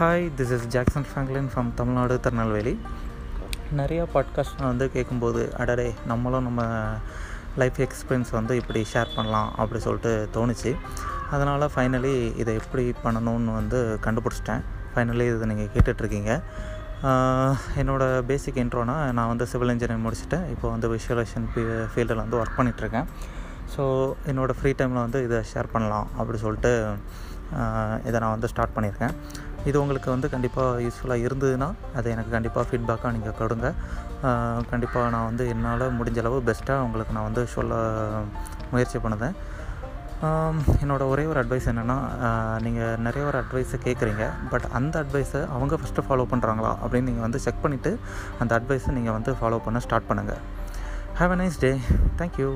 Hi this is Jackson Franklin from Tamil Nadu Tirunelveli நிறையா podcast வந்து கேட்கும்போது அடடே நம்மளும் நம்ம லைஃப் எக்ஸ்பீரியன்ஸ் வந்து இப்படி ஷேர் பண்ணலாம் அப்படி சொல்லிட்டு தோணுச்சு. அதனால் ஃபைனலி இதை எப்படி பண்ணணும்னு வந்து கண்டுபிடிச்சிட்டேன். ஃபைனலி இதை நீங்கள் கேட்டுட்ருக்கீங்க. என்னோடய பேசிக் இன்ட்ரோனா நான் வந்து சிவில் இன்ஜினியரிங் முடிச்சுட்டேன். இப்போ வந்து விஷுவலேஷன் ஃபீல்டில் வந்து ஒர்க் பண்ணிகிட்ருக்கேன் ஸோ என்னோடய ஃப்ரீ டைமில் வந்து இதை ஷேர் பண்ணலாம் அப்படி சொல்லிட்டு இதை நான் வந்து ஸ்டார்ட் பண்ணியிருக்கேன். இது உங்களுக்கு வந்து கண்டிப்பாக யூஸ்ஃபுல்லாக இருந்ததுன்னா அதை எனக்கு கண்டிப்பாக ஃபீட்பேக்காக நீங்கள் கொடுங்க. கண்டிப்பாக நான் வந்து என்னால் முடிஞ்ச அளவு பெஸ்ட்டாக உங்களுக்கு நான் வந்து சொல்ல முயற்சி பண்ணுதேன். என்னோடய ஒரே ஒரு அட்வைஸ் என்னென்னா நீங்கள் நிறைய ஒரு அட்வைஸை கேட்குறீங்க பட் அந்த அட்வைஸை அவங்க ஃபஸ்ட்டு ஃபாலோ பண்ணுறாங்களா அப்படின்னு நீங்கள் வந்து செக் பண்ணிவிட்டு அந்த அட்வைஸை நீங்கள் வந்து ஃபாலோ பண்ண ஸ்டார்ட் பண்ணுங்கள் have a nice day thank you